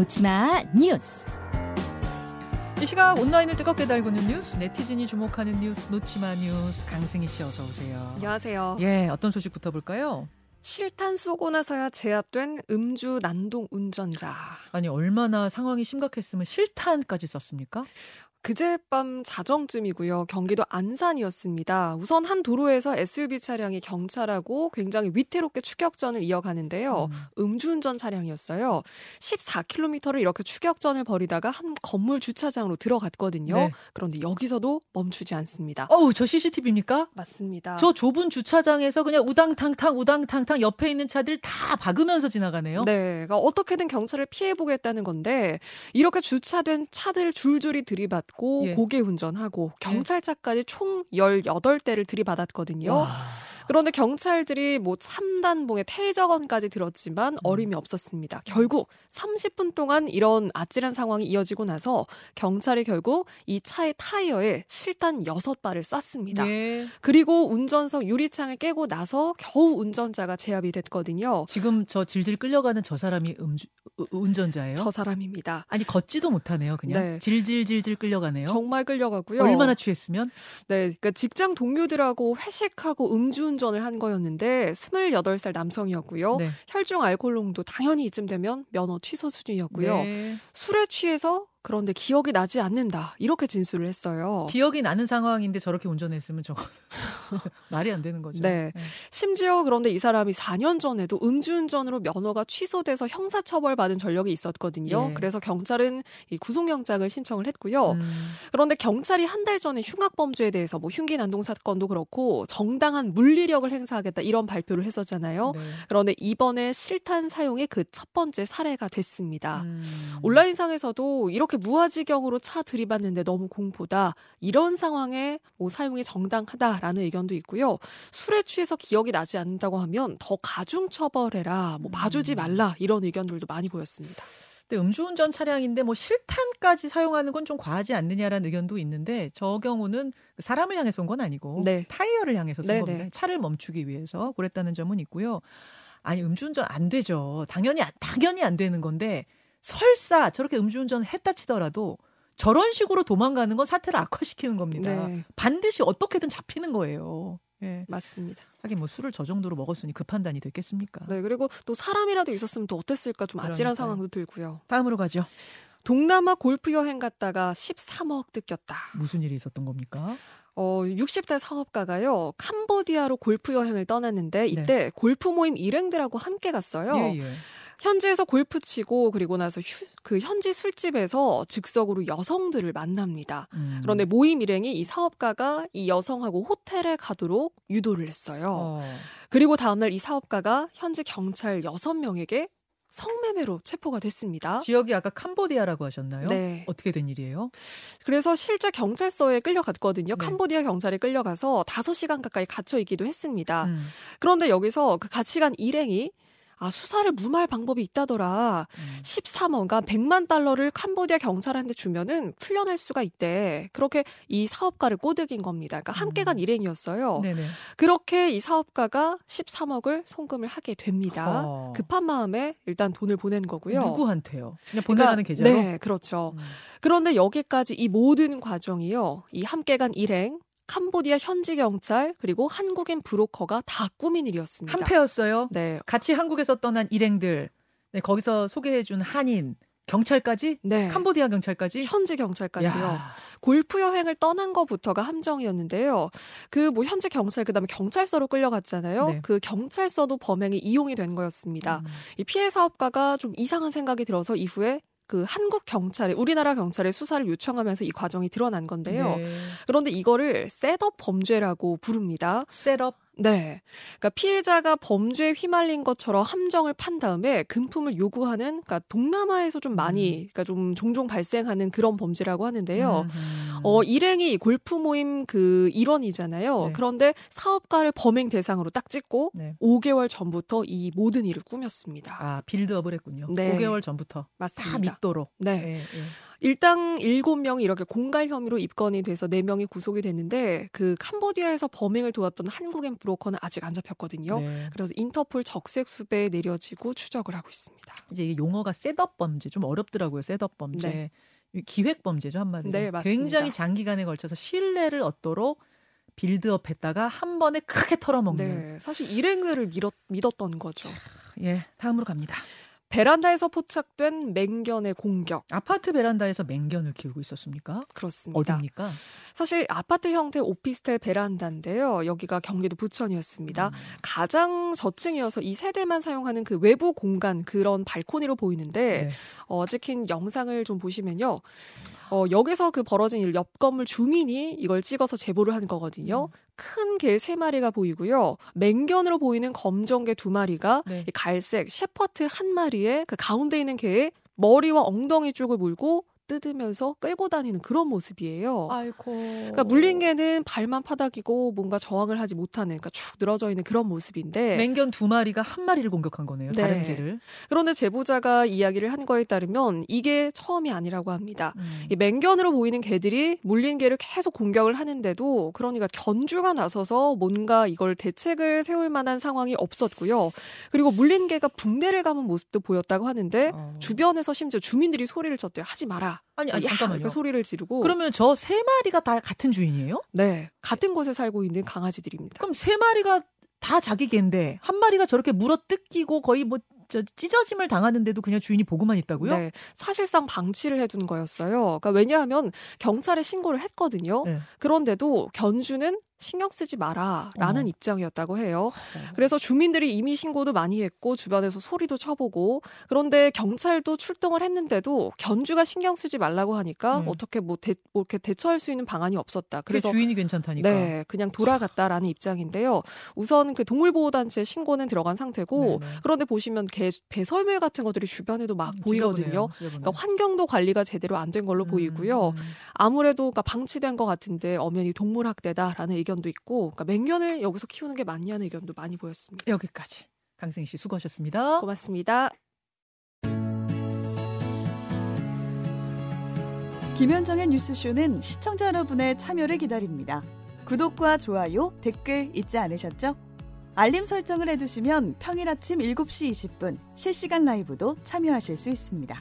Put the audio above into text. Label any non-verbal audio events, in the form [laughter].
놓치마 뉴스. 이 시각 온라인을 뜨겁게 달구는 뉴스, 네티즌이 주목하는 뉴스, 놓치마 뉴스, 강승희 씨 어서 오세요. 안녕하세요. 예, 어떤 소식부터 볼까요? 실탄 쏘고 나서야 제압된 음주 난동 운전자. 아니 얼마나 상황이 심각했으면 실탄까지 썼습니까? 그제 밤 자정쯤이고요. 경기도 안산이었습니다. 우선 한 도로에서 SUV 차량이 경찰하고 굉장히 위태롭게 추격전을 이어가는데요. 음. 주운전 차량이었어요. 14km를 이렇게 추격전을 벌이다가 한 건물 주차장으로 들어갔거든요. 네. 그런데 여기서도 멈추지 않습니다. 어우, 저 CCTV입니까? 맞습니다. 저 좁은 주차장에서 그냥 우당탕탕 우당탕탕 옆에 있는 차들 다 박으면서 지나가네요. 네. 그러니까 어떻게든 경찰을 피해 보겠다는 건데 이렇게 주차된 차들 줄줄이 들이받 받고 예. 고개 운전하고 경찰차까지 총 18대를 들이받았거든요. 와. 그런데 경찰들이 뭐 참단봉에 퇴적원까지 들었지만 음. 어림이 없었습니다. 결국 30분 동안 이런 아찔한 상황이 이어지고 나서 경찰이 결국 이 차의 타이어에 실탄 6발을 쐈습니다. 네. 그리고 운전석 유리창을 깨고 나서 겨우 운전자가 제압이 됐거든요. 지금 저 질질 끌려가는 저 사람이 음주, 운전자예요? 저 사람입니다. 아니 걷지도 못하네요, 그냥. 네. 질질질질 끌려가네요. 정말 끌려가고요. 얼마나 취했으면? 네, 그러니까 직장 동료들하고 회식하고 음주운전 운전을 한 거였는데 28살 남성이었고요. 네. 혈중 알코올 농도 당연히 이쯤 되면 면허 취소 수준이었고요. 네. 술에 취해서 그런데 기억이 나지 않는다. 이렇게 진술을 했어요. 기억이 나는 상황인데 저렇게 운전했으면 저 [laughs] 말이 안 되는 거죠. 네. 네. 심지어 그런데 이 사람이 4년 전에도 음주운전으로 면허가 취소돼서 형사처벌 받은 전력이 있었거든요. 네. 그래서 경찰은 이 구속영장을 신청을 했고요. 음. 그런데 경찰이 한 달 전에 흉악범죄에 대해서 뭐 흉기 난동 사건도 그렇고 정당한 물리력을 행사하겠다 이런 발표를 했었잖아요. 네. 그런데 이번에 실탄 사용의 그 첫 번째 사례가 됐습니다. 음. 온라인상에서도 이렇게 이렇게 무아지경으로 차 들이받는데 너무 공포다. 이런 상황에 뭐 사용이 정당하다라는 의견 도 있고요. 술에 취해서 기억이 나지 않는다고 하면 더 가중 처벌해라. 뭐 봐주지 음. 말라. 이런 의견들도 많이 보였습니다. 근데 음주운전 차량인데 뭐 실탄까지 사용하는 건 좀 과하지 않느냐라는 의견도 있는데 저 경우는 사람을 향해 쏜건 아니고 네. 타이어를 향해서 쏜 네네. 겁니다. 차를 멈추기 위해서 그랬다는 점은 있고요. 아니 음주운전 안 되죠. 당연히 당연히 안 되는 건데 설사 저렇게 음주운전을 했다 치더라도 저런 식으로 도망가는 건 사태를 악화시키는 겁니다. 네. 반드시 어떻게든 잡히는 거예요. 예. 맞습니다. 하긴 뭐 술을 저 정도로 먹었으니 그 판단이 됐겠습니까? 네, 그리고 또 사람이라도 있었으면 또 어땠을까 좀 아찔한 그러니까요. 상황도 들고요. 다음으로 가죠. 동남아 골프 여행 갔다가 13억 뜯겼다. 무슨 일이 있었던 겁니까? 어, 60대 사업가가요, 캄보디아로 골프 여행을 떠났는데, 이때 네. 골프 모임 일행들하고 함께 갔어요. 예, 예. 현지에서 골프 치고 그리고 나서 휴, 그 현지 술집에서 즉석으로 여성들을 만납니다. 음. 그런데 모임 일행이 이 사업가가 이 여성하고 호텔에 가도록 유도를 했어요. 어. 그리고 다음날 이 사업가가 현지 경찰 6명에게 성매매로 체포가 됐습니다. 지역이 아까 캄보디아라고 하셨나요? 네. 어떻게 된 일이에요? 그래서 실제 경찰서에 끌려갔거든요. 네. 캄보디아 경찰에 끌려가서 5시간 가까이 갇혀 있기도 했습니다. 음. 그런데 여기서 그 같이 간 일행이 아, 수사를 무마할 방법이 있다더라. 음. 13억, 그러니까 100만 달러를 캄보디아 경찰한테 주면은 풀려날 수가 있대. 그렇게 이 사업가를 꼬드긴 겁니다. 그러니까 함께 간 음. 일행이었어요. 네네. 그렇게 이 사업가가 13억을 송금을 하게 됩니다. 어. 급한 마음에 일단 돈을 보낸 거고요. 누구한테요? 그냥 보내라는 그러니까, 계좌로? 네, 그렇죠. 음. 그런데 여기까지 이 모든 과정이요. 이 함께 간 일행, 캄보디아 현지 경찰 그리고 한국인 브로커가 다 꾸민 일이었습니다. 한패였어요. 네. 같이 한국에서 떠난 일행들, 네, 거기서 소개해준 한인, 경찰까지? 네. 캄보디아 경찰까지? 현지 경찰까지요. 야. 골프 여행을 떠난 것부터가 함정이었는데요. 그 뭐 현지 경찰 그다음에 경찰서로 끌려갔잖아요. 네. 그 경찰서도 범행이 이용이 된 거였습니다. 음. 이 피해 사업가가 좀 이상한 생각이 들어서 이후에 그 한국 경찰에 우리나라 경찰에 수사를 요청하면서 이 과정이 드러난 건데요. 네. 그런데 이거를 setup 범죄라고 부릅니다. setup 네. 그러니까 피해자가 범죄에 휘말린 것처럼 함정을 판 다음에 금품을 요구하는 그러니까 동남아에서 좀 많이 음. 그러니까 좀 종종 발생하는 그런 범죄라고 하는데요. 음. 어, 일행이 골프 모임 그 일원이잖아요. 네. 그런데 사업가를 범행 대상으로 딱 찍고 네. 5개월 전부터 이 모든 일을 꾸몄습니다. 아, build-up을 했군요. 네. 5개월 전부터 맞습니다. 다 믿도록. 네. 네. 일당 7명이 이렇게 공갈 혐의로 입건이 돼서 4명이 구속이 됐는데 그 캄보디아에서 범행을 도왔던 한국인 브로커는 아직 안 잡혔거든요. 네. 그래서 인터폴 적색 수배에 내려지고 추적을 하고 있습니다. 이제 용어가 setup 범죄 좀 어렵더라고요. setup 범죄. 네. 기획 범죄죠 한마디로. 네, 맞습니다. 굉장히 장기간에 걸쳐서 신뢰를 얻도록 빌드업 했다가 한 번에 크게 털어먹는. 네, 사실 일행들을 믿었, 믿었던 거죠. 예, 다음으로 갑니다. 베란다에서 포착된 맹견의 공격. 아파트 베란다에서 맹견을 키우고 있었습니까? 그렇습니다. 어디입니까? 사실 아파트 형태 오피스텔 베란다인데요. 여기가 경기도 부천이었습니다. 음. 가장 저층이어서 이 세대만 사용하는 그 외부 공간 그런 발코니로 보이는데 네. 어, 찍힌 영상을 좀 보시면요. 어, 여기서 그 벌어진 일 옆 건물 주민이 이걸 찍어서 제보를 한 거거든요. 음. 큰 개 세 마리가 보이고요. 맹견으로 보이는 검정 개 두 마리가 네. 갈색 셰퍼트 한 마리에 그 가운데 있는 개의 머리와 엉덩이 쪽을 물고 뜯으면서 끌고 다니는 그런 모습이에요. 아이고. 그러니까 물린 개는 발만 파닥이고 뭔가 저항을 하지 못하는 그러니까 축 늘어져 있는 그런 모습인데 맹견 두 마리가 한 마리를 공격한 거네요. 네. 다른 개를. 그런데 제보자가 이야기를 한 거에 따르면 이게 처음이 아니라고 합니다. 음. 이 맹견으로 보이는 개들이 물린 개를 계속 공격을 하는데도 그러니까 견주가 나서서 뭔가 이걸 대책을 세울 만한 상황이 없었고요. 그리고 물린 개가 붕대를 감은 모습도 보였다고 하는데 어. 주변에서 심지어 주민들이 소리를 쳤대요. 하지 마라. 아니, 아니 잠깐만요. 소리를 지르고 그러면 저 세 마리가 다 같은 주인이에요? 네, 같은 곳에 살고 있는 강아지들입니다. 그럼 세 마리가 다 자기 개인데 한 마리가 저렇게 물어 뜯기고 거의 뭐저 찢어짐을 당하는데도 그냥 주인이 보고만 있다고요? 네, 사실상 방치를 해둔 거였어요. 그러니까 왜냐하면 경찰에 신고를 했거든요. 네. 그런데도 견주는 신경 쓰지 마라라는 어. 입장이었다고 해요. 어. 그래서 주민들이 이미 신고도 많이 했고 주변에서 소리도 쳐보고 그런데 경찰도 출동을 했는데도 견주가 신경 쓰지 말라고 하니까 음. 어떻게 뭐, 대, 뭐 이렇게 대처할 수 있는 방안이 없었다. 그래서 주인이 괜찮다니까. 네, 그냥 돌아갔다라는 입장인데요. 우선 그 동물보호단체 신고는 들어간 상태고 네네. 그런데 보시면 개 배설물 같은 것들이 주변에도 막 음, 보이거든요. 그러니까 환경도 관리가 제대로 안 된 걸로 음. 보이고요. 아무래도 그러니까 방치된 것 같은데 엄연히 동물 학대다라는 의견. 의견도 있고 그러니까 맹견을 여기서 키우는 게 맞냐는 의견도 많이 보였습니다. 여기까지 강승희 씨 수고하셨습니다. 고맙습니다. 김현정의 뉴스쇼는 시청자 여러분의 참여를 기다립니다. 구독과 좋아요, 댓글 잊지 않으셨죠? 알림 설정을 해두시면 평일 아침 7시 20분 실시간 라이브도 참여하실 수 있습니다.